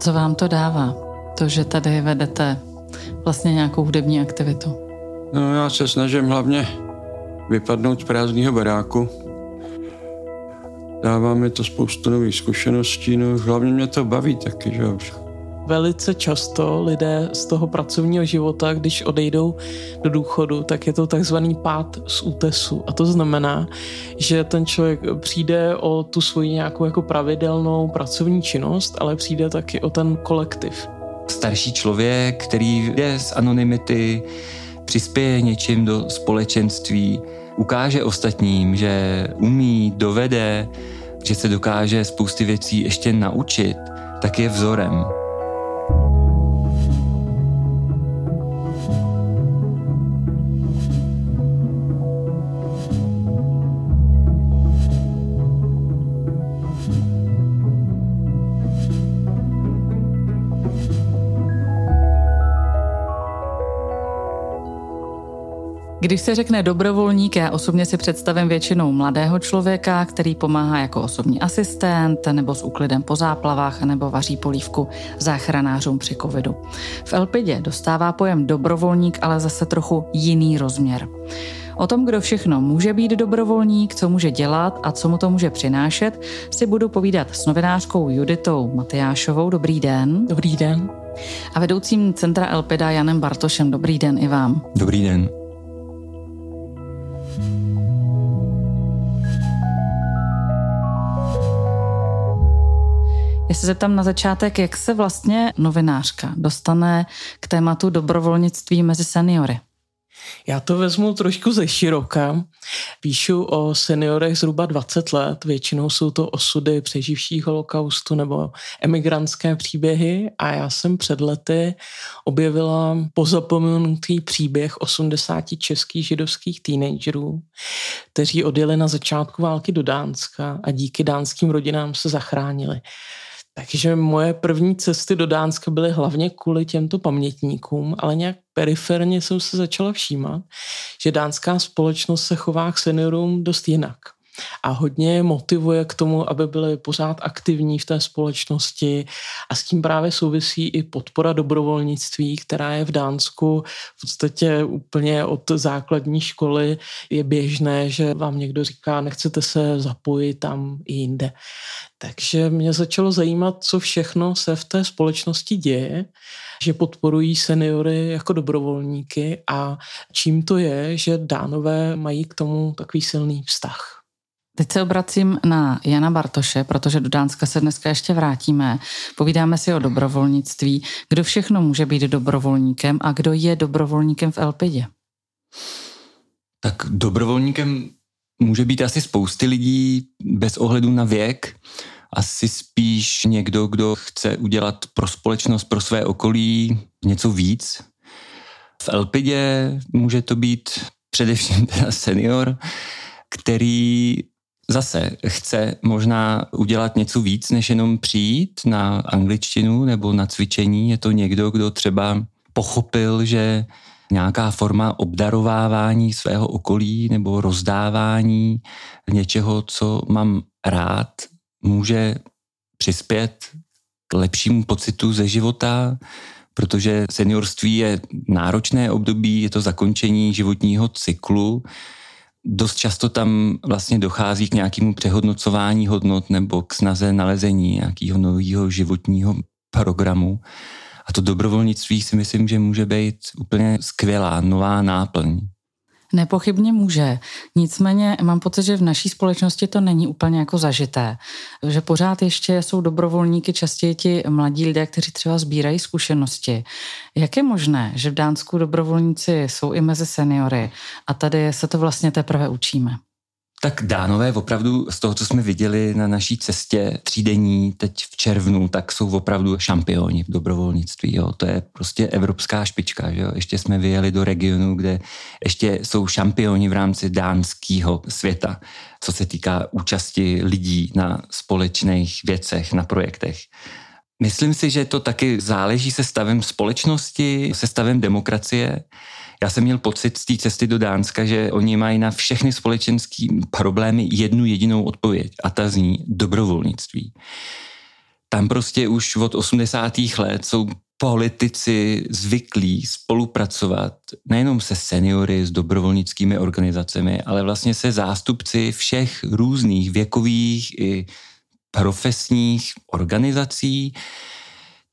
Co vám to dává? To, že tady vedete vlastně nějakou hudební aktivitu? No já se snažím hlavně vypadnout z prázdného baráku. Dává mi to spoustu nových zkušeností, no hlavně mě to baví taky, že už. Velice často lidé z toho pracovního života, když odejdou do důchodu, tak je to takzvaný pád z útesu. A to znamená, že ten člověk přijde o tu svoji nějakou jako pravidelnou pracovní činnost, ale přijde taky o ten kolektiv. Starší člověk, který jde z anonymity, přispěje něčím do společenství, ukáže ostatním, že umí, dovede, že se dokáže spousty věcí ještě naučit, tak je vzorem. Když se řekne dobrovolník, já osobně si představím většinou mladého člověka, který pomáhá jako osobní asistent nebo s úklidem po záplavách nebo vaří polívku záchranářům při covidu. V Elpidě dostává pojem dobrovolník ale zase trochu jiný rozměr. O tom, kdo všechno může být dobrovolník, co může dělat a co mu to může přinášet, si budu povídat s novinářkou Juditou Matyášovou. Dobrý den. Dobrý den. A vedoucím Centra Elpida Janem Bartošem. Dobrý den i vám. Dobrý den. Já se zeptám na začátek, jak se vlastně novinářka dostane k tématu dobrovolnictví mezi seniory? Já to vezmu trošku ze široka. Píšu o seniorech zhruba 20 let, většinou jsou to osudy přeživších holokaustu nebo emigrantské příběhy a já jsem před lety objevila pozapomenutý příběh 80 českých židovských teenagerů, kteří odjeli na začátku války do Dánska a díky dánským rodinám se zachránili. Takže moje první cesty do Dánska byly hlavně kvůli těmto pamětníkům, ale nějak periferně jsem se začala všímat, že dánská společnost se chová k seniorům dost jinak a hodně motivuje k tomu, aby byli pořád aktivní v té společnosti a s tím právě souvisí i podpora dobrovolnictví, která je v Dánsku v podstatě úplně od základní školy je běžné, že vám někdo říká, nechcete se zapojit tam i jinde. Takže mě začalo zajímat, co všechno se v té společnosti děje, že podporují seniory jako dobrovolníky a čím to je, že dánové mají k tomu takový silný vztah. Teď se obracím na Jana Bartoše, protože do Dánska se dneska ještě vrátíme. Povídáme si o dobrovolnictví. Kdo všechno může být dobrovolníkem a kdo je dobrovolníkem v Elpidě? Tak dobrovolníkem může být asi spousty lidí bez ohledu na věk. Asi spíš někdo, kdo chce udělat pro společnost, pro své okolí něco víc. V Elpidě může být především senior, který zase chce možná udělat něco víc, než jenom přijít na angličtinu nebo na cvičení. Je to někdo, kdo třeba pochopil, že nějaká forma obdarovávání svého okolí nebo rozdávání něčeho, co mám rád, může přispět k lepšímu pocitu ze života, protože seniorství je náročné období, je to zakončení životního cyklu, Dost často tam vlastně dochází k nějakému přehodnocování hodnot nebo k snaze nalezení nějakého nového životního programu. A to dobrovolnictví si myslím, že může být úplně skvělá, nová náplň. Nepochybně může. Nicméně mám pocit, že v naší společnosti to není úplně jako zažité. Že pořád ještě jsou dobrovolníky častěji ti mladí lidé, kteří třeba sbírají zkušenosti. Jak je možné, že v Dánsku dobrovolníci jsou i mezi seniory a tady se to vlastně teprve učíme? Tak dánové opravdu z toho, co jsme viděli na naší cestě třídení teď v červnu, tak jsou opravdu šampioni v dobrovolnictví. Jo. To je prostě evropská špička. Že jo. Ještě jsme vyjeli do regionu, kde ještě jsou šampioni v rámci dánského světa, co se týká účasti lidí na společných věcech, na projektech. Myslím si, že to taky záleží se stavem společnosti, se stavem demokracie. Já jsem měl pocit z té cesty do Dánska, že oni mají na všechny společenské problémy jednu jedinou odpověď a ta zní dobrovolnictví. tam prostě už od 80. let jsou politici zvyklí spolupracovat nejenom se seniory, s dobrovolnickými organizacemi, ale vlastně se zástupci všech různých věkových i profesních organizací.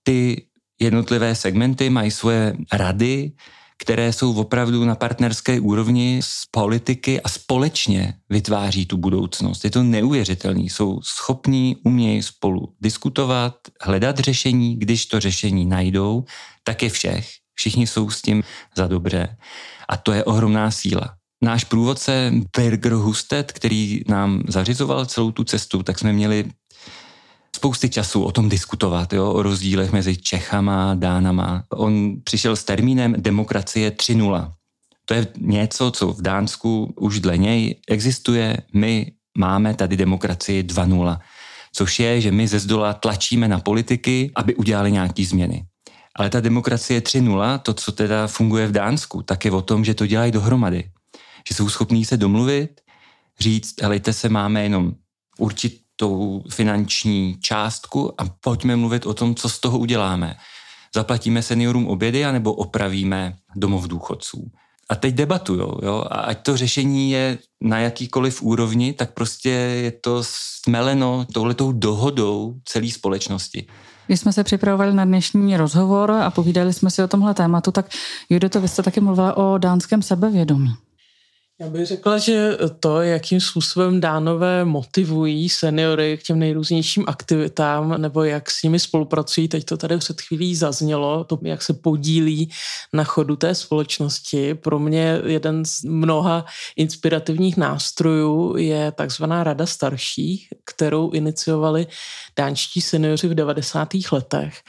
Ty jednotlivé segmenty mají svoje rady, které jsou opravdu na partnerské úrovni z politiky a společně vytváří tu budoucnost. Je to neuvěřitelný. Jsou schopní, umějí spolu diskutovat, hledat řešení, když to řešení najdou, tak je všech. Všichni jsou s tím za dobré. A to je ohromná síla. Náš průvodce Berger Husted, který nám zařizoval celou tu cestu, tak jsme měli spousty času o tom diskutovat, jo, o rozdílech mezi Čechama a Dánama. On přišel s termínem demokracie 3.0. To je něco, co v Dánsku už dle něj existuje. My máme tady demokracii 2.0, což je, že my ze zdola tlačíme na politiky, aby udělali nějaké změny. Ale ta demokracie 3.0, to, co teda funguje v Dánsku, tak je o tom, že to dělají dohromady. Že jsou schopní se domluvit, říct, helejte se, máme jenom určit tou finanční částku a pojďme mluvit o tom, co z toho uděláme. Zaplatíme seniorům obědy anebo opravíme domov důchodců. A teď debatujou, jo, a ať to řešení je na jakýkoliv úrovni, tak prostě je to smeleno touhletou dohodou celé společnosti. Když jsme se připravovali na dnešní rozhovor a povídali jsme si o tomhle tématu, tak Judo, vy jste taky mluvila o dánském sebevědomí. Já bych řekla, že to, jakým způsobem dánové motivují seniory k těm nejrůznějším aktivitám, nebo jak s nimi spolupracují, teď to tady před chvílí zaznělo, to, jak se podílí na chodu té společnosti. Pro mě jeden z mnoha inspirativních nástrojů je takzvaná Rada starších, kterou iniciovali dánští seniori v 90. letech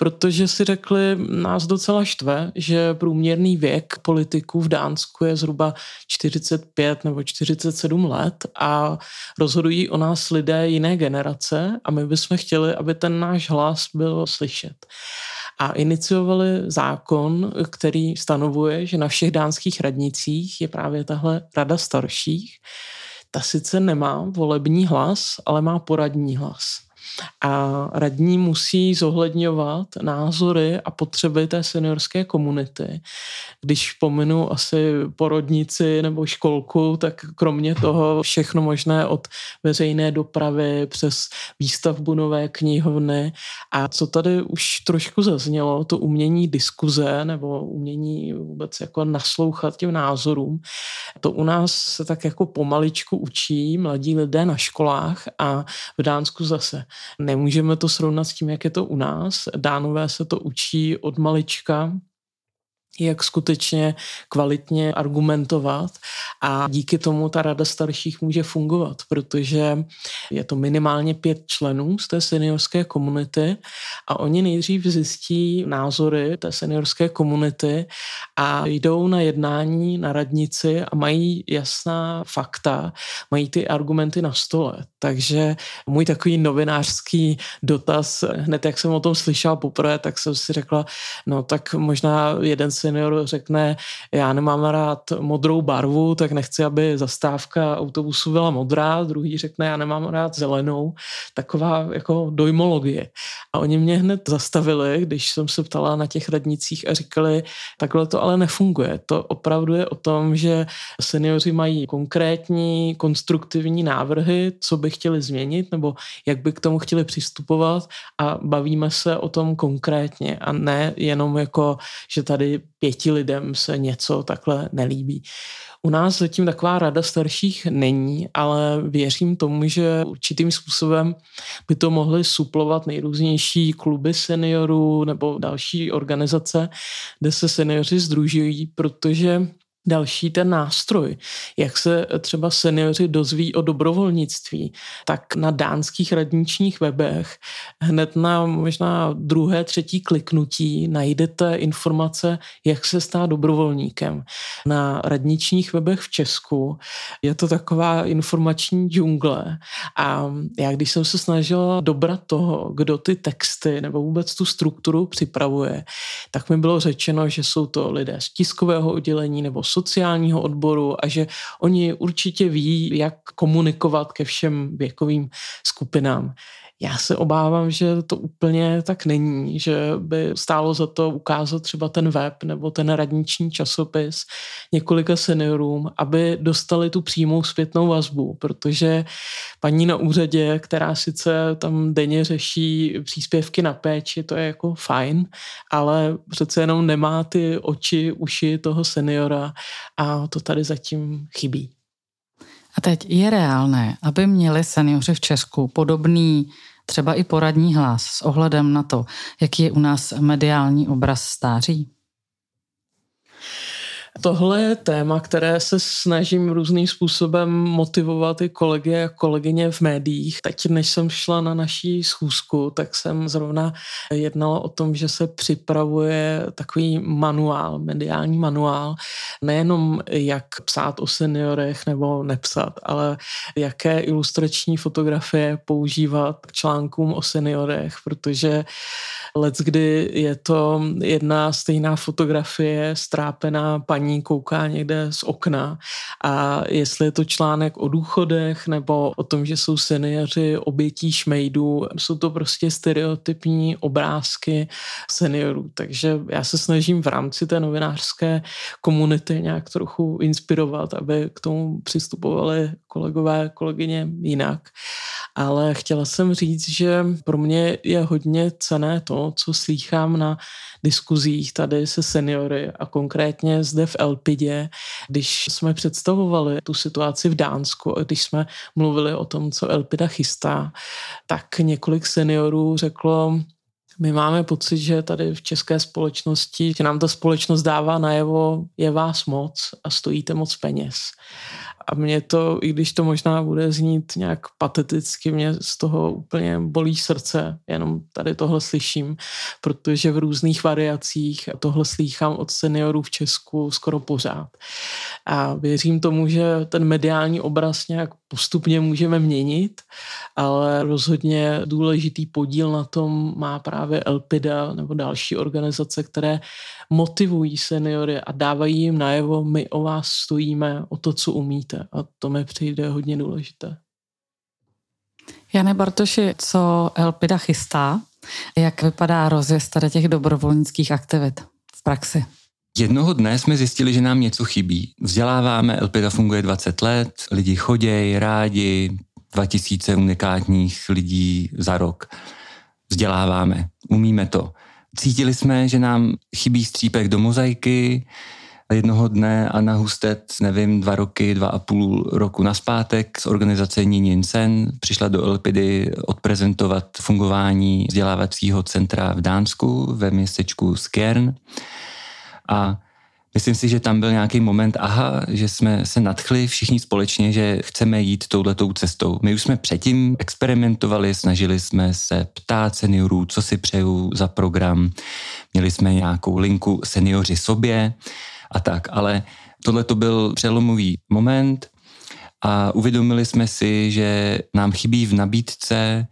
protože si řekli, nás docela štve, že průměrný věk politiků v Dánsku je zhruba 45 nebo 47 let a rozhodují o nás lidé jiné generace a my bychom chtěli, aby ten náš hlas byl slyšet a iniciovali zákon, který stanovuje, že na všech dánských radnicích je právě tahle rada starších. Ta sice nemá volební hlas, ale má poradní hlas. A radní musí zohledňovat názory a potřeby té seniorské komunity. Když pominu asi porodnici nebo školku, tak kromě toho všechno možné od veřejné dopravy přes výstavbu nové knihovny. A co tady už trošku zaznělo, to umění diskuze nebo umění vůbec jako naslouchat těm názorům, to u nás se tak jako pomaličku učí mladí lidé na školách a v Dánsku zase Nemůžeme to srovnat s tím, jak je to u nás. Dánové se to učí od malička, jak skutečně kvalitně argumentovat a díky tomu ta rada starších může fungovat, protože je to minimálně pět členů z té seniorské komunity a oni nejdřív zjistí názory té seniorské komunity a jdou na jednání na radnici a mají jasná fakta, mají ty argumenty na stole. Takže můj takový novinářský dotaz, hned jak jsem o tom slyšel poprvé, tak jsem si řekla, no tak možná jeden senior řekne, já nemám rád modrou barvu, tak nechci, aby zastávka autobusu byla modrá, druhý řekne, já nemám rád zelenou. Taková jako dojmologie. A oni mě hned zastavili, když jsem se ptala na těch radnicích a říkali, takhle to ale nefunguje. To opravdu je o tom, že seniori mají konkrétní, konstruktivní návrhy, co by chtěli změnit nebo jak by k tomu chtěli přistupovat a bavíme se o tom konkrétně a ne jenom jako, že tady pěti lidem se něco takhle nelíbí. U nás zatím taková rada starších není, ale věřím tomu, že určitým způsobem by to mohly suplovat nejrůznější kluby seniorů nebo další organizace, kde se seniori združují, protože Další ten nástroj, jak se třeba seniori dozví o dobrovolnictví, tak na dánských radničních webech hned na možná druhé, třetí kliknutí najdete informace, jak se stát dobrovolníkem. Na radničních webech v Česku je to taková informační džungle a já když jsem se snažila dobrat toho, kdo ty texty nebo vůbec tu strukturu připravuje, tak mi bylo řečeno, že jsou to lidé z tiskového oddělení nebo sociálního odboru a že oni určitě ví, jak komunikovat ke všem věkovým skupinám. Já se obávám, že to úplně tak není, že by stálo za to ukázat třeba ten web nebo ten radniční časopis několika seniorům, aby dostali tu přímou zpětnou vazbu, protože paní na úřadě, která sice tam denně řeší příspěvky na péči, to je jako fajn, ale přece jenom nemá ty oči, uši toho seniora a to tady zatím chybí. A teď je reálné, aby měli seniori v Česku podobný třeba i poradní hlas s ohledem na to, jaký je u nás mediální obraz stáří? Tohle je téma, které se snažím různým způsobem motivovat i kolegy a kolegyně v médiích. Teď, než jsem šla na naší schůzku, tak jsem zrovna jednala o tom, že se připravuje takový manuál, mediální manuál, nejenom jak psát o seniorech nebo nepsat, ale jaké ilustrační fotografie používat k článkům o seniorech, protože let, kdy je to jedna stejná fotografie strápená paní kouká někde z okna a jestli je to článek o důchodech nebo o tom, že jsou seniori obětí šmejdů, jsou to prostě stereotypní obrázky seniorů. Takže já se snažím v rámci té novinářské komunity nějak trochu inspirovat, aby k tomu přistupovali kolegové, kolegyně jinak. Ale chtěla jsem říct, že pro mě je hodně cené to, co slýchám na diskuzích tady se seniory a konkrétně zde v Elpidě, když jsme představovali tu situaci v Dánsku a když jsme mluvili o tom, co Elpida chystá, tak několik seniorů řeklo, my máme pocit, že tady v české společnosti, že nám ta společnost dává najevo, je vás moc a stojíte moc peněz. A mě to, i když to možná bude znít nějak pateticky, mě z toho úplně bolí srdce, jenom tady tohle slyším, protože v různých variacích tohle slýchám od seniorů v Česku skoro pořád. A věřím tomu, že ten mediální obraz nějak postupně můžeme měnit, ale rozhodně důležitý podíl na tom má právě Elpida nebo další organizace, které motivují seniory a dávají jim najevo, my o vás stojíme, o to, co umíte. A to mi přijde hodně důležité. Jane Bartoši, co Elpida chystá? Jak vypadá rozjezd tady těch dobrovolnických aktivit v praxi? Jednoho dne jsme zjistili, že nám něco chybí. Vzděláváme, Elpida funguje 20 let, lidi chodějí rádi, 2000 unikátních lidí za rok. Vzděláváme, umíme to. Cítili jsme, že nám chybí střípek do mozaiky, jednoho dne Anna Hustet, nevím, dva roky, dva a půl roku naspátek z organizace Nínin Sen přišla do Elpidy odprezentovat fungování vzdělávacího centra v Dánsku ve městečku Skjern. A myslím si, že tam byl nějaký moment, aha, že jsme se nadchli všichni společně, že chceme jít touhletou cestou. My už jsme předtím experimentovali, snažili jsme se ptát seniorů, co si přeju za program. Měli jsme nějakou linku seniori sobě a tak, ale tohle to byl přelomový moment a uvědomili jsme si, že nám chybí v nabídce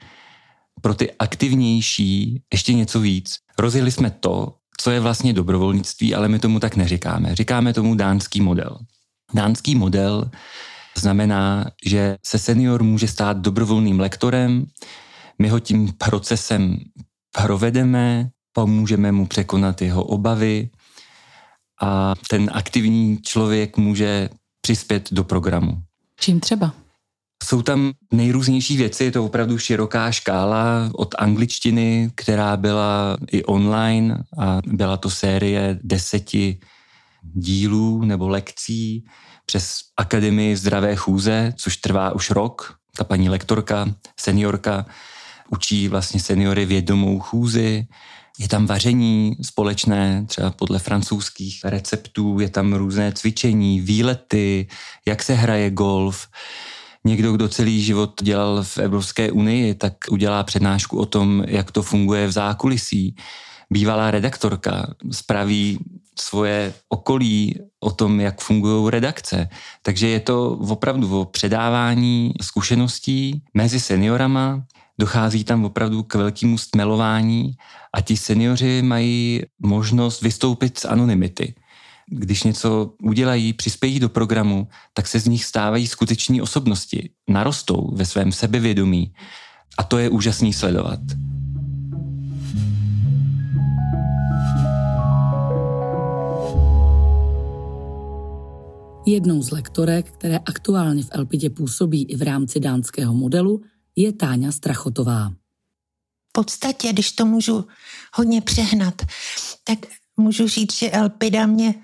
pro ty aktivnější ještě něco víc. Rozjeli jsme to, co je vlastně dobrovolnictví, ale my tomu tak neříkáme. Říkáme tomu dánský model. Dánský model znamená, že se senior může stát dobrovolným lektorem, my ho tím procesem provedeme, pomůžeme mu překonat jeho obavy a ten aktivní člověk může přispět do programu. Čím třeba? Jsou tam nejrůznější věci, je to opravdu široká škála od angličtiny, která byla i online a byla to série deseti dílů nebo lekcí přes Akademii zdravé chůze, což trvá už rok. Ta paní lektorka, seniorka, učí vlastně seniory vědomou chůzi. Je tam vaření společné, třeba podle francouzských receptů, je tam různé cvičení, výlety, jak se hraje golf. Někdo, kdo celý život dělal v Evropské unii, tak udělá přednášku o tom, jak to funguje v zákulisí. Bývalá redaktorka spraví svoje okolí o tom, jak fungují redakce. Takže je to opravdu o předávání zkušeností mezi seniorama, dochází tam opravdu k velkému stmelování a ti seniori mají možnost vystoupit z anonymity když něco udělají, přispějí do programu, tak se z nich stávají skuteční osobnosti, narostou ve svém sebevědomí A to je úžasný sledovat. Jednou z lektorek, které aktuálně v Elpidě působí i v rámci dánského modelu, je Táňa Strachotová. V podstatě, když to můžu hodně přehnat, tak můžu říct, že Elpida mě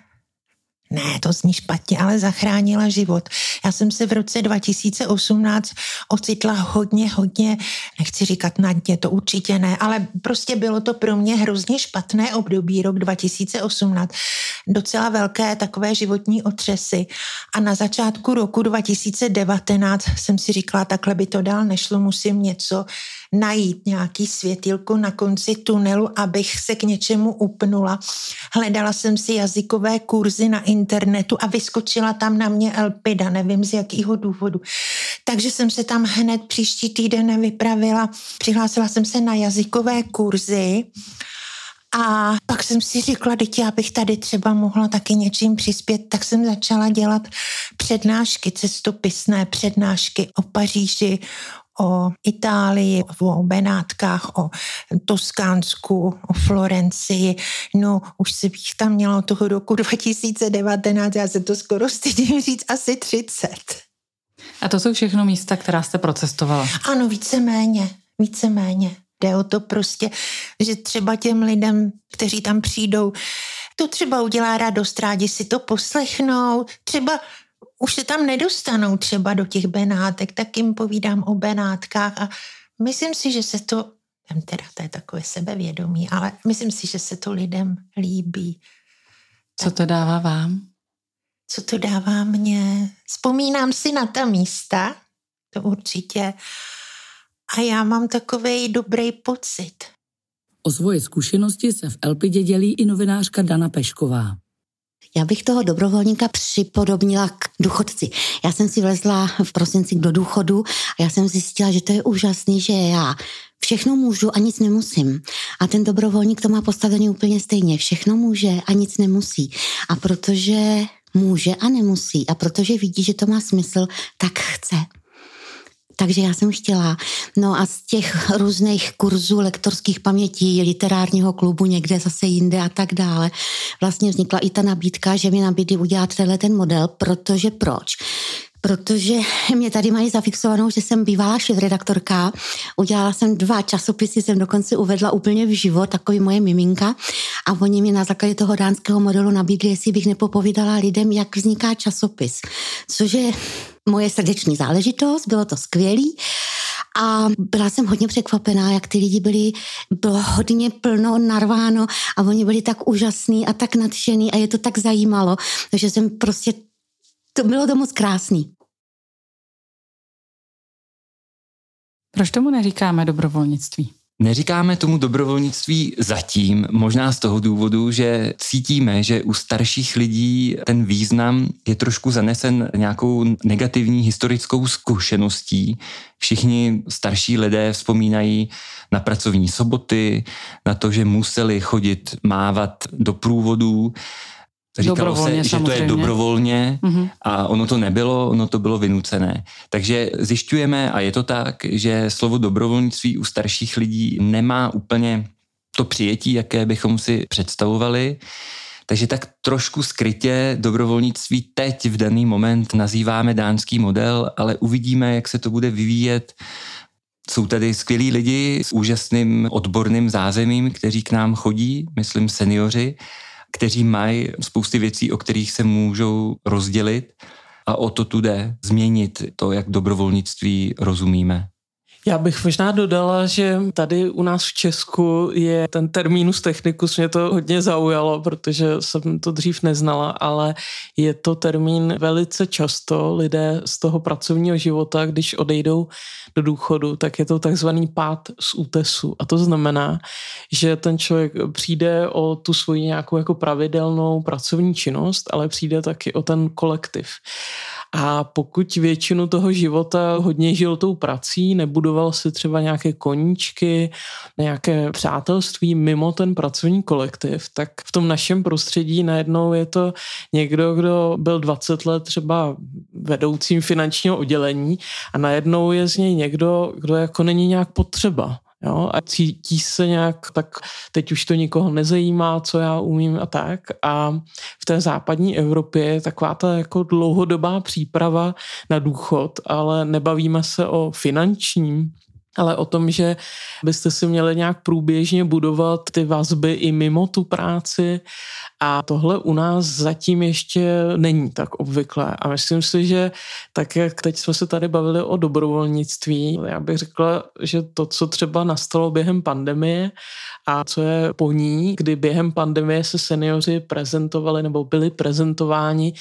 ne, to zní špatně, ale zachránila život. Já jsem se v roce 2018 ocitla hodně, hodně, nechci říkat na dně, to určitě ne, ale prostě bylo to pro mě hrozně špatné období, rok 2018. Docela velké takové životní otřesy. A na začátku roku 2019 jsem si říkala, takhle by to dál nešlo, musím něco najít nějaký světilko na konci tunelu, abych se k něčemu upnula. Hledala jsem si jazykové kurzy na internetu a vyskočila tam na mě Elpida, nevím z jakého důvodu. Takže jsem se tam hned příští týden nevypravila. Přihlásila jsem se na jazykové kurzy a pak jsem si řekla, že já bych tady třeba mohla taky něčím přispět, tak jsem začala dělat přednášky, cestopisné přednášky o Paříži, o Itálii, o Benátkách, o Toskánsku, o Florencii. No, už si bych tam měla toho roku 2019, já se to skoro stydím říct, asi 30. A to jsou všechno místa, která jste procestovala? Ano, víceméně, víceméně. Jde o to prostě, že třeba těm lidem, kteří tam přijdou, to třeba udělá radost, rádi si to poslechnou, třeba už se tam nedostanou třeba do těch Benátek, tak jim povídám o Benátkách a myslím si, že se to, teda to je takové sebevědomí, ale myslím si, že se to lidem líbí. Co to dává vám? Co to dává mně? Vzpomínám si na ta místa, to určitě. A já mám takový dobrý pocit. O svoje zkušenosti se v Elpidě dělí i novinářka Dana Pešková. Já bych toho dobrovolníka připodobnila k důchodci. Já jsem si vlezla v prosinci do důchodu a já jsem zjistila, že to je úžasný, že já všechno můžu a nic nemusím. A ten dobrovolník to má postavený úplně stejně. Všechno může a nic nemusí. A protože může a nemusí a protože vidí, že to má smysl, tak chce. Takže já jsem chtěla. No a z těch různých kurzů lektorských pamětí, literárního klubu někde zase jinde a tak dále, vlastně vznikla i ta nabídka, že mi nabídli udělat tenhle ten model, protože proč? protože mě tady mají zafixovanou, že jsem bývalá šéf-redaktorka. Udělala jsem dva časopisy, jsem dokonce uvedla úplně v život, takový moje miminka. A oni mi na základě toho dánského modelu nabídli, jestli bych nepopovídala lidem, jak vzniká časopis. Což je moje srdeční záležitost, bylo to skvělý. A byla jsem hodně překvapená, jak ty lidi byli, bylo hodně plno, narváno a oni byli tak úžasní a tak nadšený a je to tak zajímalo, že jsem prostě, to bylo to moc krásný. Proč tomu neříkáme dobrovolnictví? Neříkáme tomu dobrovolnictví zatím, možná z toho důvodu, že cítíme, že u starších lidí ten význam je trošku zanesen nějakou negativní historickou zkušeností. Všichni starší lidé vzpomínají na pracovní soboty, na to, že museli chodit mávat do průvodů, Říkalo se, že to je dobrovolně mm-hmm. a ono to nebylo, ono to bylo vynucené. Takže zjišťujeme, a je to tak, že slovo dobrovolnictví u starších lidí nemá úplně to přijetí, jaké bychom si představovali. Takže tak trošku skrytě dobrovolnictví teď v daný moment nazýváme dánský model, ale uvidíme, jak se to bude vyvíjet. Jsou tady skvělí lidi s úžasným odborným zázemím, kteří k nám chodí, myslím seniori, kteří mají spousty věcí, o kterých se můžou rozdělit a o to tu jde změnit to, jak dobrovolnictví rozumíme. Já bych možná dodala, že tady u nás v Česku je ten termínus technicus, mě to hodně zaujalo, protože jsem to dřív neznala, ale je to termín velice často lidé z toho pracovního života, když odejdou do důchodu, tak je to takzvaný pád z útesu. A to znamená, že ten člověk přijde o tu svoji nějakou jako pravidelnou pracovní činnost, ale přijde taky o ten kolektiv. A pokud většinu toho života hodně žil tou prací, nebudoval si třeba nějaké koníčky, nějaké přátelství mimo ten pracovní kolektiv, tak v tom našem prostředí najednou je to někdo, kdo byl 20 let třeba vedoucím finančního oddělení a najednou je z něj někdo, kdo jako není nějak potřeba. Jo, a cítí se nějak, tak teď už to nikoho nezajímá, co já umím a tak. A v té západní Evropě je taková ta jako dlouhodobá příprava na důchod, ale nebavíme se o finančním ale o tom, že byste si měli nějak průběžně budovat ty vazby i mimo tu práci a tohle u nás zatím ještě není tak obvyklé. A myslím si, že tak, jak teď jsme se tady bavili o dobrovolnictví, já bych řekla, že to, co třeba nastalo během pandemie a co je po ní, kdy během pandemie se seniori prezentovali nebo byli prezentováni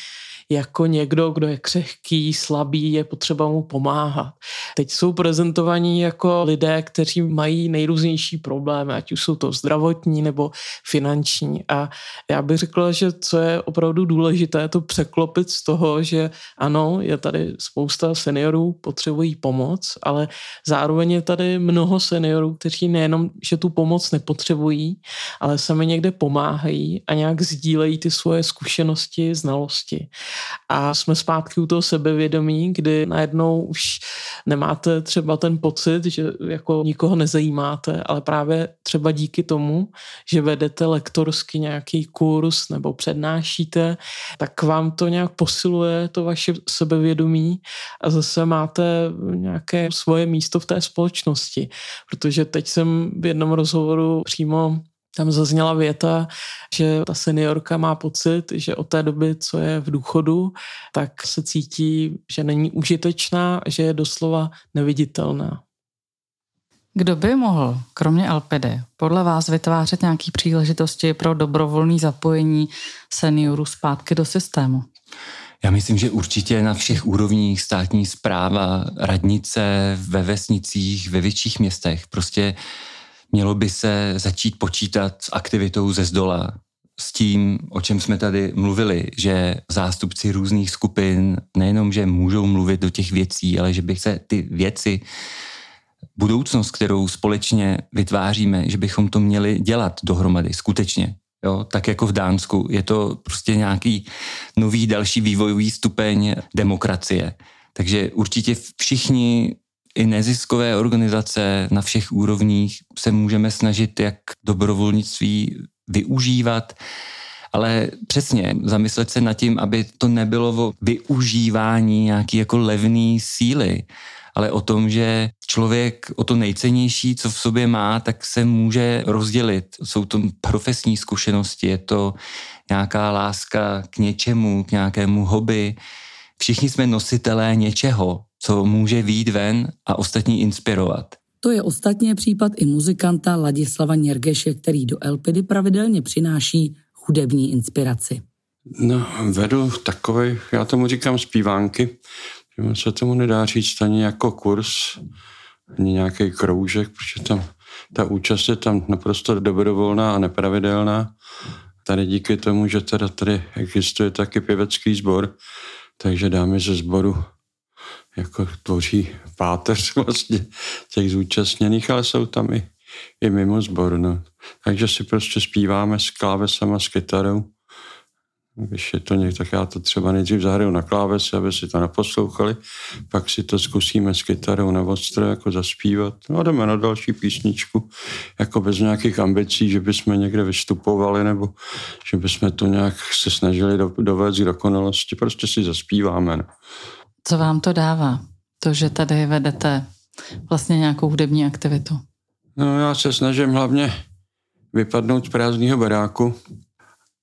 jako někdo, kdo je křehký, slabý, je potřeba mu pomáhat. Teď jsou prezentovaní jako lidé, kteří mají nejrůznější problémy, ať už jsou to zdravotní nebo finanční. A já bych řekla, že co je opravdu důležité, to překlopit z toho, že ano, je tady spousta seniorů, potřebují pomoc, ale zároveň je tady mnoho seniorů, kteří nejenom, že tu pomoc nepotřebují, ale sami někde pomáhají a nějak sdílejí ty svoje zkušenosti, znalosti. A jsme zpátky u toho sebevědomí, kdy najednou už nemáte třeba ten pocit, že jako nikoho nezajímáte, ale právě třeba díky tomu, že vedete lektorsky nějaký kurz nebo přednášíte, tak vám to nějak posiluje to vaše sebevědomí a zase máte nějaké svoje místo v té společnosti. Protože teď jsem v jednom rozhovoru přímo tam zazněla věta, že ta seniorka má pocit, že od té doby, co je v důchodu, tak se cítí, že není užitečná, že je doslova neviditelná. Kdo by mohl, kromě LPD, podle vás vytvářet nějaké příležitosti pro dobrovolné zapojení seniorů zpátky do systému? Já myslím, že určitě na všech úrovních státní zpráva, radnice, ve vesnicích, ve větších městech. Prostě Mělo by se začít počítat s aktivitou ze zdola, s tím, o čem jsme tady mluvili, že zástupci různých skupin nejenom, že můžou mluvit do těch věcí, ale že bych se ty věci, budoucnost, kterou společně vytváříme, že bychom to měli dělat dohromady, skutečně. Jo, tak jako v Dánsku. Je to prostě nějaký nový další vývojový stupeň demokracie. Takže určitě všichni i neziskové organizace na všech úrovních se můžeme snažit, jak dobrovolnictví využívat, ale přesně zamyslet se nad tím, aby to nebylo o využívání nějaký jako levný síly, ale o tom, že člověk o to nejcennější, co v sobě má, tak se může rozdělit. Jsou to profesní zkušenosti, je to nějaká láska k něčemu, k nějakému hobby. Všichni jsme nositelé něčeho, co může výjít ven a ostatní inspirovat. To je ostatně případ i muzikanta Ladislava Něrgeše, který do Elpidy pravidelně přináší hudební inspiraci. No, vedu takový, já tomu říkám zpívánky, že se tomu nedá říct ani jako kurz, ani nějaký kroužek, protože tam ta účast je tam naprosto dobrovolná a nepravidelná. Tady díky tomu, že teda tady existuje taky pěvecký sbor, takže dámy ze sboru jako tvoří páteř vlastně těch zúčastněných, ale jsou tam i, i mimo sbor. No. Takže si prostě zpíváme s klávesem a s kytarou. Když je to někdo, tak já to třeba nejdřív zahraju na klávesi, aby si to naposlouchali, pak si to zkusíme s kytarou na ostro jako zaspívat. No a jdeme na další písničku, jako bez nějakých ambicí, že bychom někde vystupovali, nebo že bychom to nějak se snažili do, dovést k dokonalosti, prostě si zaspíváme. No. Co vám to dává? To, že tady vedete vlastně nějakou hudební aktivitu? No já se snažím hlavně vypadnout z prázdného baráku.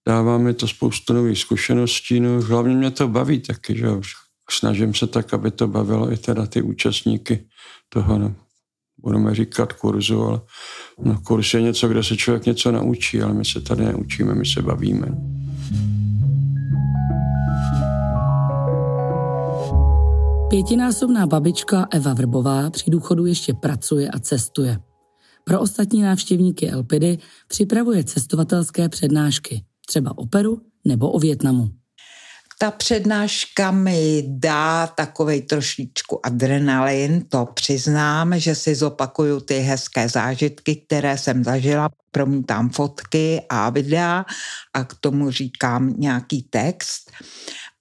Dává mi to spoustu nových zkušeností, no hlavně mě to baví taky, že snažím se tak, aby to bavilo i teda ty účastníky toho, no, budeme říkat kurzu, ale no, kurz je něco, kde se člověk něco naučí, ale my se tady neučíme, my se bavíme. Pětinásobná babička Eva Vrbová při důchodu ještě pracuje a cestuje. Pro ostatní návštěvníky Elpidy připravuje cestovatelské přednášky, třeba o Peru nebo o Větnamu. ta přednáška mi dá takovej trošičku adrenalin, to přiznám, že si zopakuju ty hezké zážitky, které jsem zažila, promítám fotky a videa a k tomu říkám nějaký text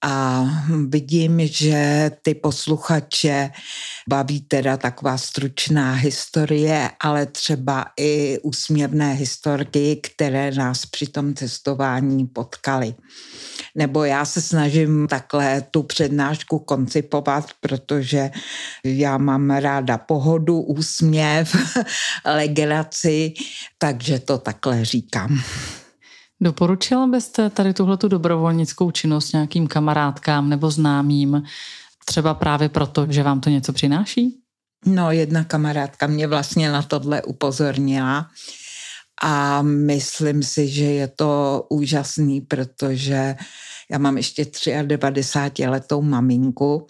a vidím, že ty posluchače baví teda taková stručná historie, ale třeba i úsměvné historky, které nás při tom cestování potkaly. Nebo já se snažím takhle tu přednášku koncipovat, protože já mám ráda pohodu, úsměv, legraci, takže to takhle říkám. Doporučila byste tady tuhletu dobrovolnickou činnost nějakým kamarádkám nebo známým, třeba právě proto, že vám to něco přináší? No, jedna kamarádka mě vlastně na tohle upozornila a myslím si, že je to úžasný, protože já mám ještě 93 letou maminku,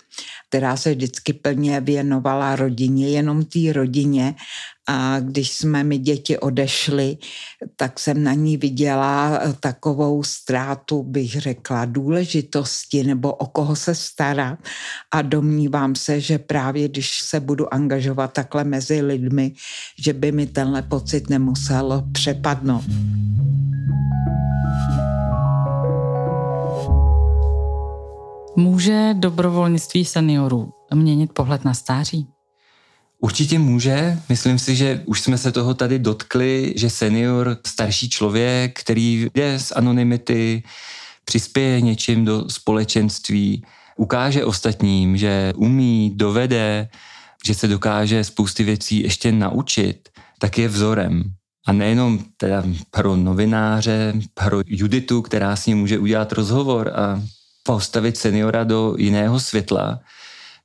která se vždycky plně věnovala rodině, jenom té rodině a když jsme mi děti odešly, tak jsem na ní viděla takovou ztrátu, bych řekla, důležitosti nebo o koho se starat. A domnívám se, že právě když se budu angažovat takhle mezi lidmi, že by mi tenhle pocit nemusel přepadnout. Může dobrovolnictví seniorů měnit pohled na stáří? Určitě může. Myslím si, že už jsme se toho tady dotkli, že senior, starší člověk, který jde z anonymity, přispěje něčím do společenství, ukáže ostatním, že umí, dovede, že se dokáže spousty věcí ještě naučit, tak je vzorem. A nejenom teda pro novináře, pro Juditu, která s ním může udělat rozhovor a postavit seniora do jiného světla,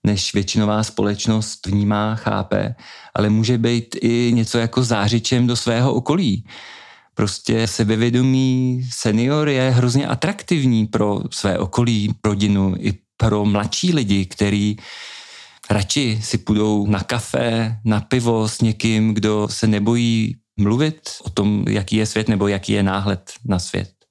než většinová společnost vnímá, chápe, ale může být i něco jako zářičem do svého okolí. Prostě sebevědomý senior je hrozně atraktivní pro své okolí, rodinu i pro mladší lidi, který radši si půjdou na kafe, na pivo s někým, kdo se nebojí mluvit o tom, jaký je svět nebo jaký je náhled na svět.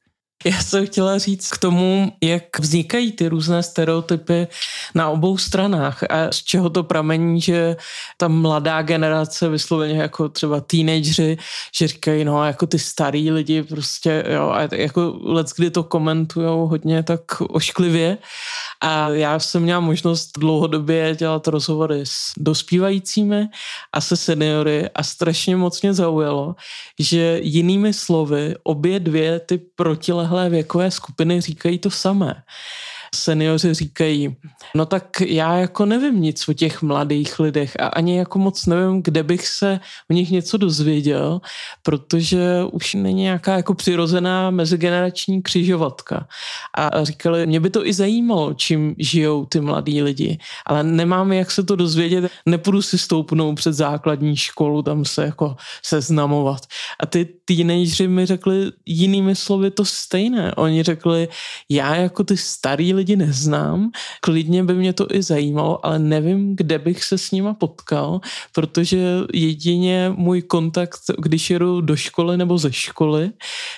Já jsem chtěla říct k tomu, jak vznikají ty různé stereotypy na obou stranách a z čeho to pramení, že ta mladá generace vysloveně jako třeba teenageři, že říkají, no jako ty starý lidi prostě, jo, a jako let, kdy to komentujou hodně tak ošklivě. A já jsem měla možnost dlouhodobě dělat rozhovory s dospívajícími a se seniory a strašně moc mě zaujalo, že jinými slovy obě dvě ty protilehlé věkové skupiny říkají to samé seniori říkají, no tak já jako nevím nic o těch mladých lidech a ani jako moc nevím, kde bych se o nich něco dozvěděl, protože už není nějaká jako přirozená mezigenerační křižovatka. A říkali, mě by to i zajímalo, čím žijou ty mladí lidi, ale nemám jak se to dozvědět, nepůjdu si stoupnout před základní školu, tam se jako seznamovat. A ty teenageři mi řekli jinými slovy to stejné. Oni řekli, já jako ty starý lidi lidi neznám, klidně by mě to i zajímalo, ale nevím, kde bych se s nima potkal, protože jedině můj kontakt, když jedu do školy nebo ze školy,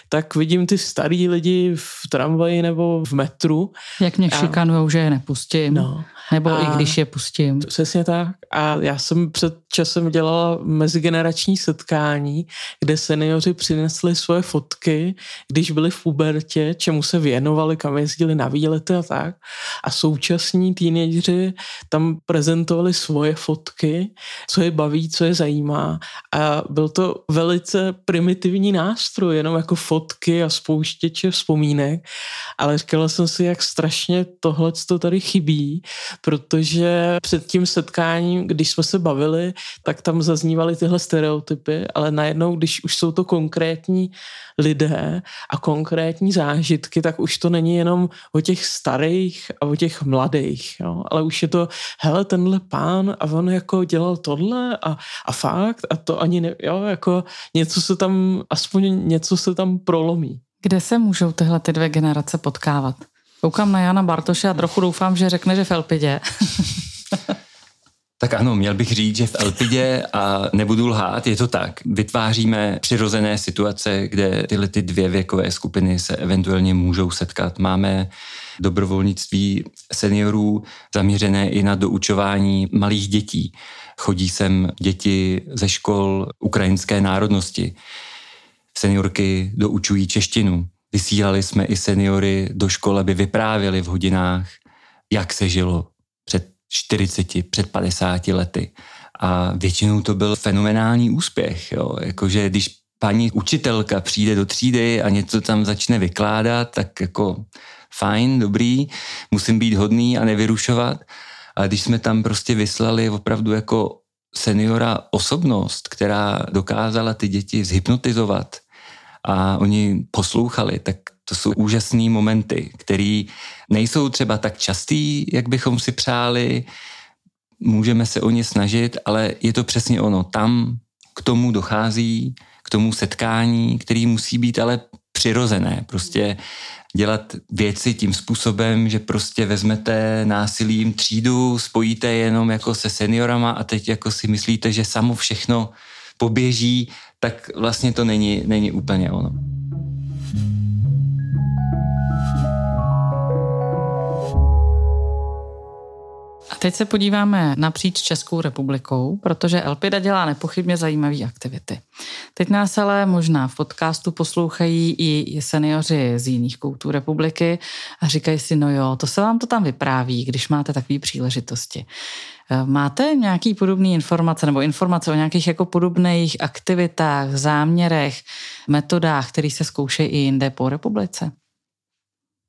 tak vidím ty starý lidi v tramvaji nebo v metru. Jak mě šikanujou, že je nepustím. No. Nebo a, i když je pustím. Přesně tak. A já jsem před časem dělala mezigenerační setkání, kde seniori přinesli svoje fotky, když byli v pubertě, čemu se věnovali, kam jezdili na výlety a tak. A současní teenageři tam prezentovali svoje fotky, co je baví, co je zajímá. A byl to velice primitivní nástroj, jenom jako fotky a spouštěče vzpomínek. Ale říkala jsem si, jak strašně tohle to tady chybí, protože před tím setkáním, když jsme se bavili, tak tam zaznívaly tyhle stereotypy, ale najednou, když už jsou to konkrétní lidé a konkrétní zážitky, tak už to není jenom o těch starých a o těch mladých, jo? ale už je to, hele, tenhle pán a on jako dělal tohle a, a fakt a to ani ne, jo, jako něco se tam, aspoň něco se tam prolomí. Kde se můžou tyhle ty dvě generace potkávat? Koukám na Jana Bartoše a trochu doufám, že řekne, že v Elpidě. Tak ano, měl bych říct, že v Elpidě, a nebudu lhát, je to tak, vytváříme přirozené situace, kde tyhle ty dvě věkové skupiny se eventuálně můžou setkat. Máme dobrovolnictví seniorů zaměřené i na doučování malých dětí. Chodí sem děti ze škol ukrajinské národnosti. Seniorky doučují češtinu. Vysílali jsme i seniory do škol, aby vyprávěli v hodinách, jak se žilo před 40, před 50 lety. A většinou to byl fenomenální úspěch. Jo. Jakože když paní učitelka přijde do třídy a něco tam začne vykládat, tak jako fajn, dobrý, musím být hodný a nevyrušovat. A když jsme tam prostě vyslali opravdu jako seniora osobnost, která dokázala ty děti zhypnotizovat a oni poslouchali, tak to jsou úžasné momenty, které nejsou třeba tak častý, jak bychom si přáli, můžeme se o ně snažit, ale je to přesně ono. Tam k tomu dochází, k tomu setkání, který musí být ale přirozené. Prostě dělat věci tím způsobem, že prostě vezmete násilím třídu, spojíte jenom jako se seniorama a teď jako si myslíte, že samo všechno poběží, tak vlastně to není, není úplně ono. A teď se podíváme napříč Českou republikou, protože Elpida dělá nepochybně zajímavé aktivity. Teď nás ale možná v podcastu poslouchají i seniori z jiných koutů republiky a říkají si, no jo, to se vám to tam vypráví, když máte takové příležitosti. Eh, máte nějaký podobný informace nebo informace o nějakých jako podobných aktivitách, záměrech, metodách, které se zkoušejí i jinde po republice?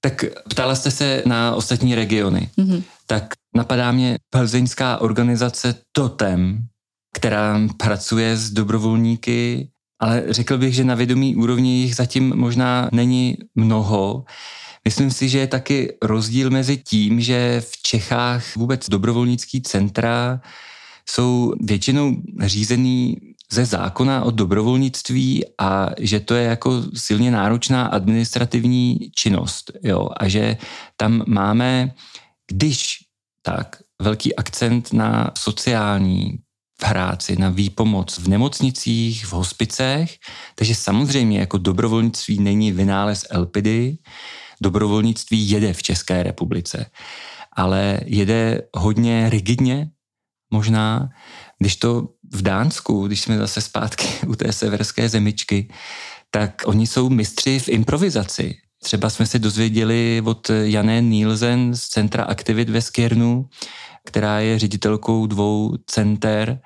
Tak ptala jste se na ostatní regiony. Mm-hmm. Tak napadá mě plzeňská organizace Totem, která pracuje s dobrovolníky, ale řekl bych, že na vědomí úrovni jich zatím možná není mnoho. Myslím si, že je taky rozdíl mezi tím, že v Čechách vůbec dobrovolnický centra jsou většinou řízený ze zákona o dobrovolnictví a že to je jako silně náročná administrativní činnost. Jo? A že tam máme, když tak, velký akcent na sociální práci, na výpomoc v nemocnicích, v hospicech, takže samozřejmě jako dobrovolnictví není vynález Elpidy, dobrovolnictví jede v České republice, ale jede hodně rigidně možná, když to v Dánsku, když jsme zase zpátky u té severské zemičky, tak oni jsou mistři v improvizaci. Třeba jsme se dozvěděli od Jané Nielsen z Centra aktivit ve Skiernu, která je ředitelkou dvou center,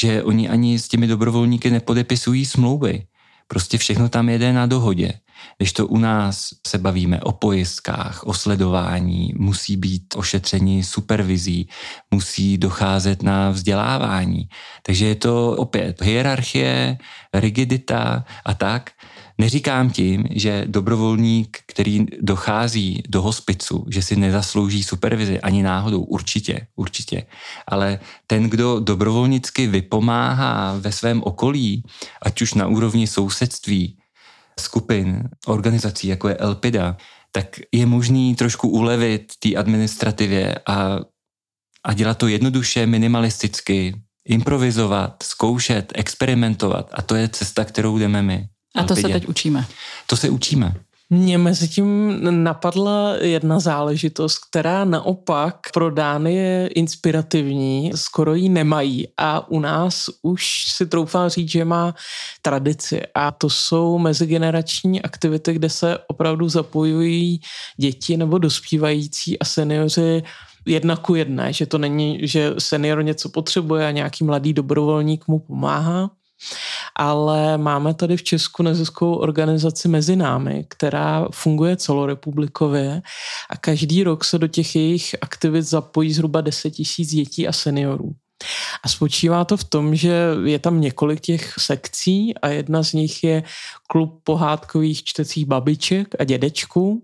že oni ani s těmi dobrovolníky nepodepisují smlouvy. Prostě všechno tam jede na dohodě. Když to u nás se bavíme o pojistkách, o sledování, musí být ošetření supervizí, musí docházet na vzdělávání. Takže je to opět hierarchie, rigidita a tak. Neříkám tím, že dobrovolník, který dochází do hospicu, že si nezaslouží supervizi, ani náhodou, určitě, určitě. Ale ten, kdo dobrovolnicky vypomáhá ve svém okolí, ať už na úrovni sousedství, skupin, organizací, jako je Elpida, tak je možný trošku ulevit té administrativě a, a dělat to jednoduše, minimalisticky, improvizovat, zkoušet, experimentovat a to je cesta, kterou jdeme my. A to se teď učíme. To se učíme. Mě mezi tím napadla jedna záležitost, která naopak pro Dány je inspirativní, skoro ji nemají. A u nás už si troufám říct, že má tradici. A to jsou mezigenerační aktivity, kde se opravdu zapojují děti nebo dospívající a seniori jedna ku jedné, že to není, že senior něco potřebuje a nějaký mladý dobrovolník mu pomáhá, ale máme tady v Česku neziskovou organizaci Mezi námi, která funguje celorepublikově a každý rok se do těch jejich aktivit zapojí zhruba 10 tisíc dětí a seniorů. A spočívá to v tom, že je tam několik těch sekcí a jedna z nich je klub pohádkových čtecích babiček a dědečků,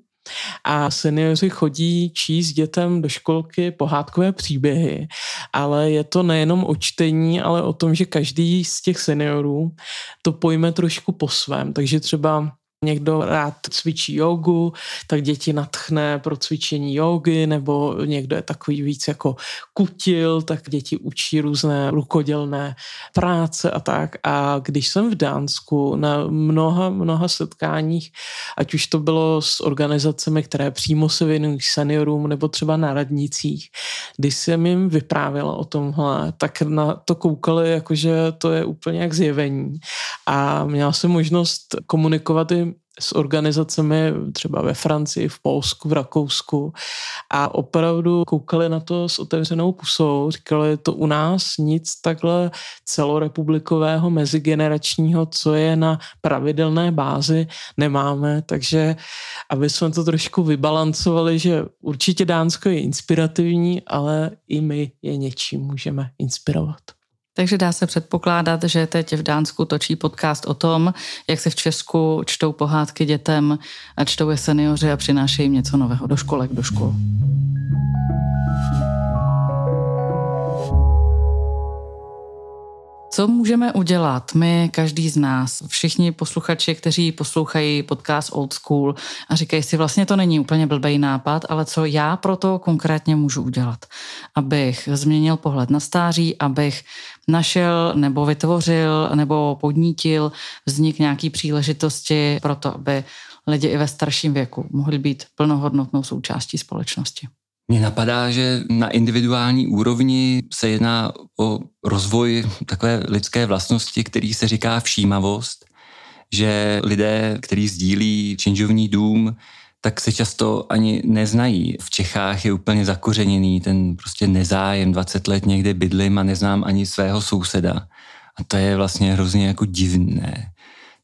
a seniori chodí číst dětem do školky pohádkové příběhy, ale je to nejenom o čtení, ale o tom, že každý z těch seniorů to pojme trošku po svém. Takže třeba někdo rád cvičí jogu, tak děti natchne pro cvičení jogy, nebo někdo je takový víc jako kutil, tak děti učí různé rukodělné práce a tak. A když jsem v Dánsku na mnoha, mnoha setkáních, ať už to bylo s organizacemi, které přímo se věnují seniorům, nebo třeba na radnicích, když jsem jim vyprávěla o tomhle, tak na to koukali, jakože to je úplně jak zjevení. A měla jsem možnost komunikovat i s organizacemi třeba ve Francii, v Polsku, v Rakousku a opravdu koukali na to s otevřenou pusou, říkali to u nás nic takhle celorepublikového, mezigeneračního, co je na pravidelné bázi, nemáme, takže aby jsme to trošku vybalancovali, že určitě Dánsko je inspirativní, ale i my je něčím můžeme inspirovat. Takže dá se předpokládat, že teď v Dánsku točí podcast o tom, jak se v Česku čtou pohádky dětem a čtou je seniori a přinášejí jim něco nového do školek, do škol. Co můžeme udělat my, každý z nás, všichni posluchači, kteří poslouchají podcast Old School a říkají si, vlastně to není úplně blbej nápad, ale co já pro to konkrétně můžu udělat, abych změnil pohled na stáří, abych našel nebo vytvořil nebo podnítil vznik nějaký příležitosti pro to, aby lidi i ve starším věku mohli být plnohodnotnou součástí společnosti. Mně napadá, že na individuální úrovni se jedná o rozvoj takové lidské vlastnosti, který se říká všímavost, že lidé, kteří sdílí činžovní dům, tak se často ani neznají. V Čechách je úplně zakořeněný ten prostě nezájem, 20 let někde bydlím a neznám ani svého souseda. A to je vlastně hrozně jako divné.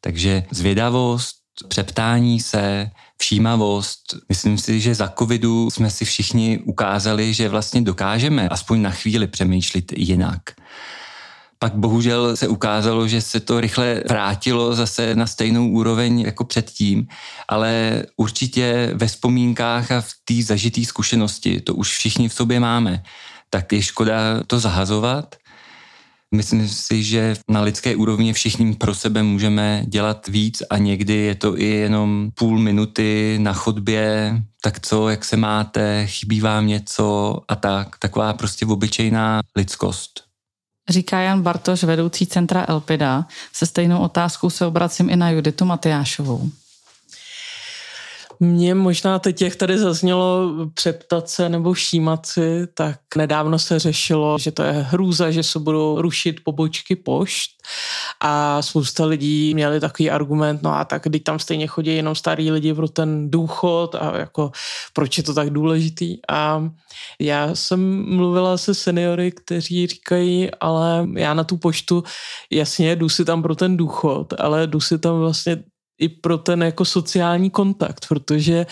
Takže zvědavost, přeptání se, všímavost. Myslím si, že za covidu jsme si všichni ukázali, že vlastně dokážeme aspoň na chvíli přemýšlet jinak. Pak bohužel se ukázalo, že se to rychle vrátilo zase na stejnou úroveň jako předtím, ale určitě ve vzpomínkách a v té zažitý zkušenosti, to už všichni v sobě máme, tak je škoda to zahazovat – Myslím si, že na lidské úrovni všichni pro sebe můžeme dělat víc a někdy je to i jenom půl minuty na chodbě, tak co, jak se máte, chybí vám něco a tak. Taková prostě obyčejná lidskost. Říká Jan Bartoš, vedoucí centra Elpida. Se stejnou otázkou se obracím i na Juditu Matyášovou. Mně možná teď, jak tady zaznělo přeptat se nebo všímat si, tak nedávno se řešilo, že to je hrůza, že se budou rušit pobočky pošt. A spousta lidí měli takový argument, no a tak když tam stejně chodí jenom starý lidi pro ten důchod a jako proč je to tak důležitý. A já jsem mluvila se seniory, kteří říkají, ale já na tu poštu jasně jdu si tam pro ten důchod, ale jdu si tam vlastně i pro ten jako sociální kontakt, protože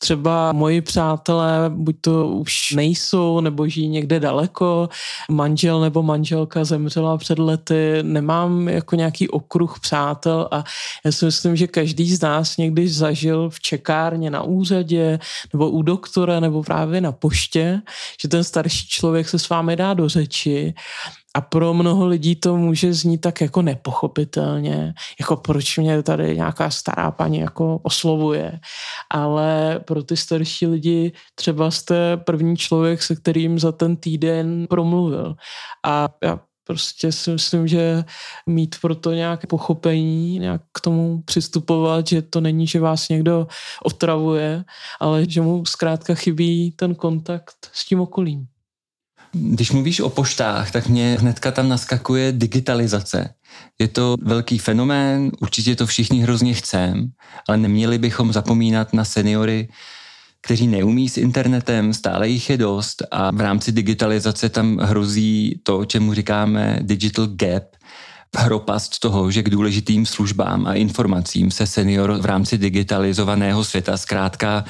třeba moji přátelé buď to už nejsou, nebo žijí někde daleko, manžel nebo manželka zemřela před lety, nemám jako nějaký okruh přátel a já si myslím, že každý z nás někdy zažil v čekárně na úřadě, nebo u doktora, nebo právě na poště, že ten starší člověk se s vámi dá do řeči a pro mnoho lidí to může znít tak jako nepochopitelně, jako proč mě tady nějaká stará paní jako oslovuje. Ale pro ty starší lidi třeba jste první člověk, se kterým za ten týden promluvil. A já prostě si myslím, že mít pro to nějaké pochopení, nějak k tomu přistupovat, že to není, že vás někdo otravuje, ale že mu zkrátka chybí ten kontakt s tím okolím. Když mluvíš o poštách, tak mě hnedka tam naskakuje digitalizace. Je to velký fenomén, určitě to všichni hrozně chcem, ale neměli bychom zapomínat na seniory, kteří neumí s internetem, stále jich je dost a v rámci digitalizace tam hrozí to, čemu říkáme digital gap, hropast toho, že k důležitým službám a informacím se senior v rámci digitalizovaného světa zkrátka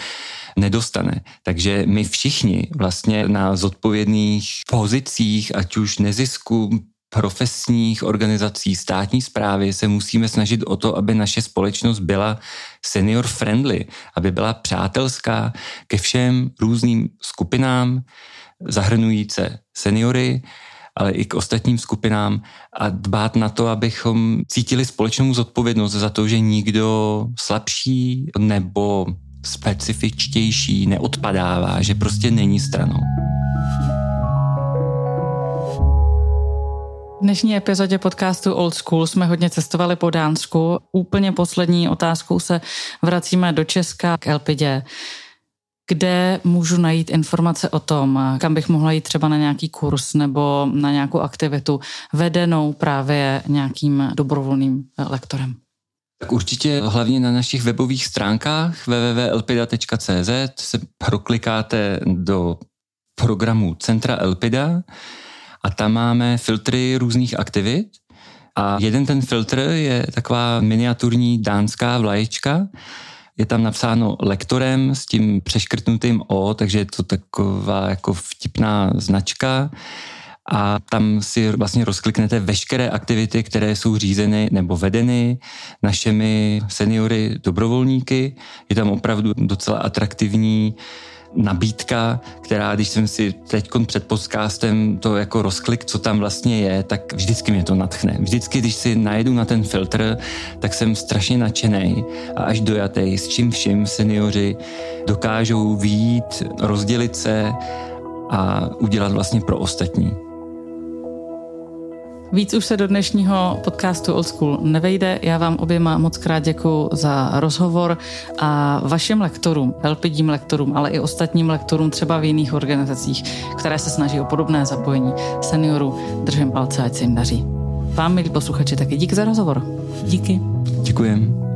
nedostane. Takže my všichni vlastně na zodpovědných pozicích, ať už nezisku, profesních organizací, státní zprávy se musíme snažit o to, aby naše společnost byla senior friendly, aby byla přátelská ke všem různým skupinám, zahrnující seniory, ale i k ostatním skupinám a dbát na to, abychom cítili společnou zodpovědnost za to, že nikdo slabší nebo specifičtější neodpadává, že prostě není stranou. V dnešní epizodě podcastu Old School jsme hodně cestovali po Dánsku. Úplně poslední otázkou se vracíme do Česka k Elpidě. Kde můžu najít informace o tom, kam bych mohla jít třeba na nějaký kurz nebo na nějakou aktivitu vedenou právě nějakým dobrovolným lektorem? Tak určitě hlavně na našich webových stránkách www.elpida.cz se proklikáte do programu Centra Elpida a tam máme filtry různých aktivit. A jeden ten filtr je taková miniaturní dánská vlaječka, je tam napsáno lektorem s tím přeškrtnutým O, takže je to taková jako vtipná značka a tam si vlastně rozkliknete veškeré aktivity, které jsou řízeny nebo vedeny našimi seniory dobrovolníky. Je tam opravdu docela atraktivní nabídka, která, když jsem si teď před podcastem to jako rozklik, co tam vlastně je, tak vždycky mě to natchne. Vždycky, když si najedu na ten filtr, tak jsem strašně nadšený a až dojatý, s čím vším seniori dokážou výjít, rozdělit se a udělat vlastně pro ostatní. Víc už se do dnešního podcastu Old School nevejde. Já vám oběma moc krát děkuji za rozhovor a vašim lektorům, LPDím lektorům, ale i ostatním lektorům třeba v jiných organizacích, které se snaží o podobné zapojení seniorů. Držím palce, ať se jim daří. Vám, milí posluchači, taky díky za rozhovor. Díky. Děkujeme.